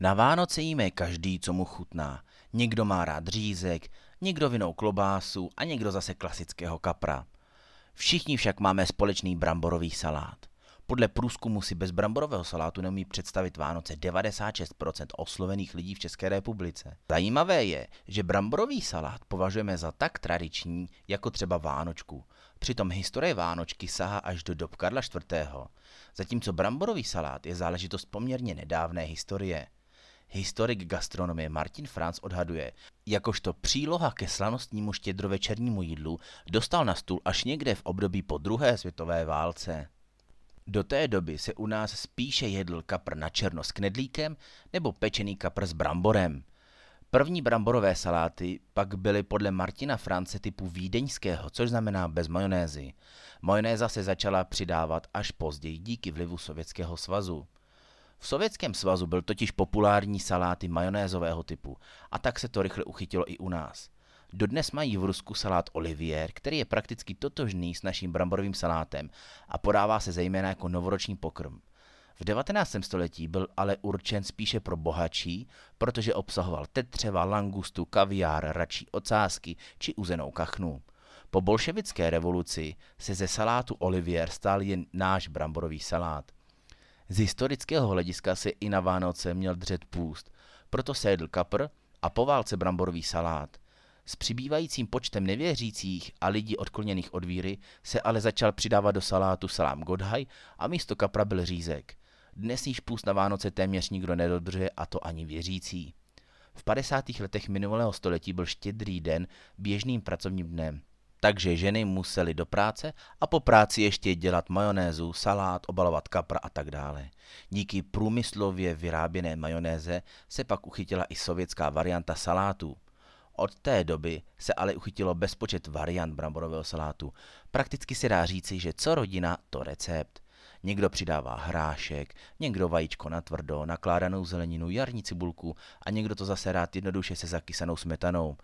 Na Vánoce jíme každý, co mu chutná. Někdo má rád řízek, někdo vinou klobásu a někdo zase klasického kapra. Všichni však máme společný bramborový salát. Podle průzkumu si bez bramborového salátu neumí představit Vánoce 96% oslovených lidí v České republice. Zajímavé je, že bramborový salát považujeme za tak tradiční, jako třeba Vánočku. Přitom historie Vánočky sahá až do dob Karla IV. Zatímco bramborový salát je záležitost poměrně nedávné historie. Historik gastronomie Martin Franz odhaduje, jakožto příloha ke slavnostnímu štědrovečernímu jídlu dostal na stůl až někde v období po druhé světové válce. Do té doby se u nás spíše jedl kapr na černo s knedlíkem nebo pečený kapr s bramborem. První bramborové saláty pak byly podle Martina France typu vídeňského, což znamená bez majonézy. Majonéza se začala přidávat až později díky vlivu Sovětského svazu. V Sovětském svazu byl totiž populární saláty majonézového typu a tak se to rychle uchytilo i u nás. Dodnes mají v Rusku salát Olivier, který je prakticky totožný s naším bramborovým salátem a podává se zejména jako novoroční pokrm. V 19. století byl ale určen spíše pro bohatší, protože obsahoval tetřeva, langustu, kaviár, račí ocásky či uzenou kachnu. Po bolševické revoluci se ze salátu Olivier stal jen náš bramborový salát. Z historického hlediska se i na Vánoce měl dřet půst, proto se jedl kapr a po válce bramborový salát. S přibývajícím počtem nevěřících a lidí odkloněných od víry se ale začal přidávat do salátu salám godhaj a místo kapra byl řízek. Dnes již půst na Vánoce téměř nikdo nedodržuje a to ani věřící. V 50. letech minulého století byl štědrý den běžným pracovním dnem takže ženy musely do práce a po práci ještě dělat majonézu, salát, obalovat kapra a tak dále. Díky průmyslově vyráběné majonéze se pak uchytila i sovětská varianta salátu. Od té doby se ale uchytilo bezpočet variant bramborového salátu. Prakticky se dá říci, že co rodina, to recept. Někdo přidává hrášek, někdo vajíčko na tvrdo, nakládanou zeleninu, jarní cibulku a někdo to zase rád jednoduše se zakysanou smetanou.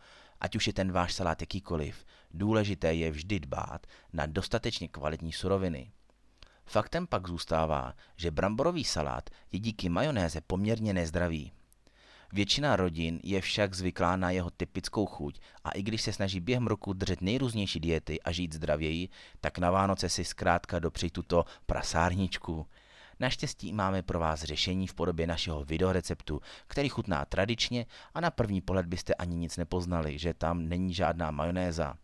Ať už je ten váš salát jakýkoliv, důležité je vždy dbát na dostatečně kvalitní suroviny. Faktem pak zůstává, že bramborový salát je díky majonéze poměrně nezdravý. Většina rodin je však zvyklá na jeho typickou chuť a i když se snaží během roku držet nejrůznější diety a žít zdravěji, tak na Vánoce si zkrátka dopřej tuto prasárničku. Naštěstí máme pro vás řešení v podobě našeho videoreceptu, který chutná tradičně a na první pohled byste ani nic nepoznali, že tam není žádná majonéza.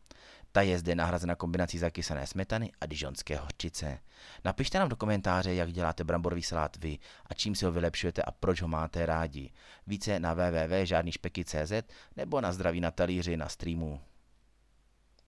Ta je zde nahrazena kombinací zakysané smetany a dižonské hořčice. Napište nám do komentáře, jak děláte bramborový salát vy a čím si ho vylepšujete a proč ho máte rádi. Více na www.žádnyšpeky.cz nebo na zdraví na talíři na streamu.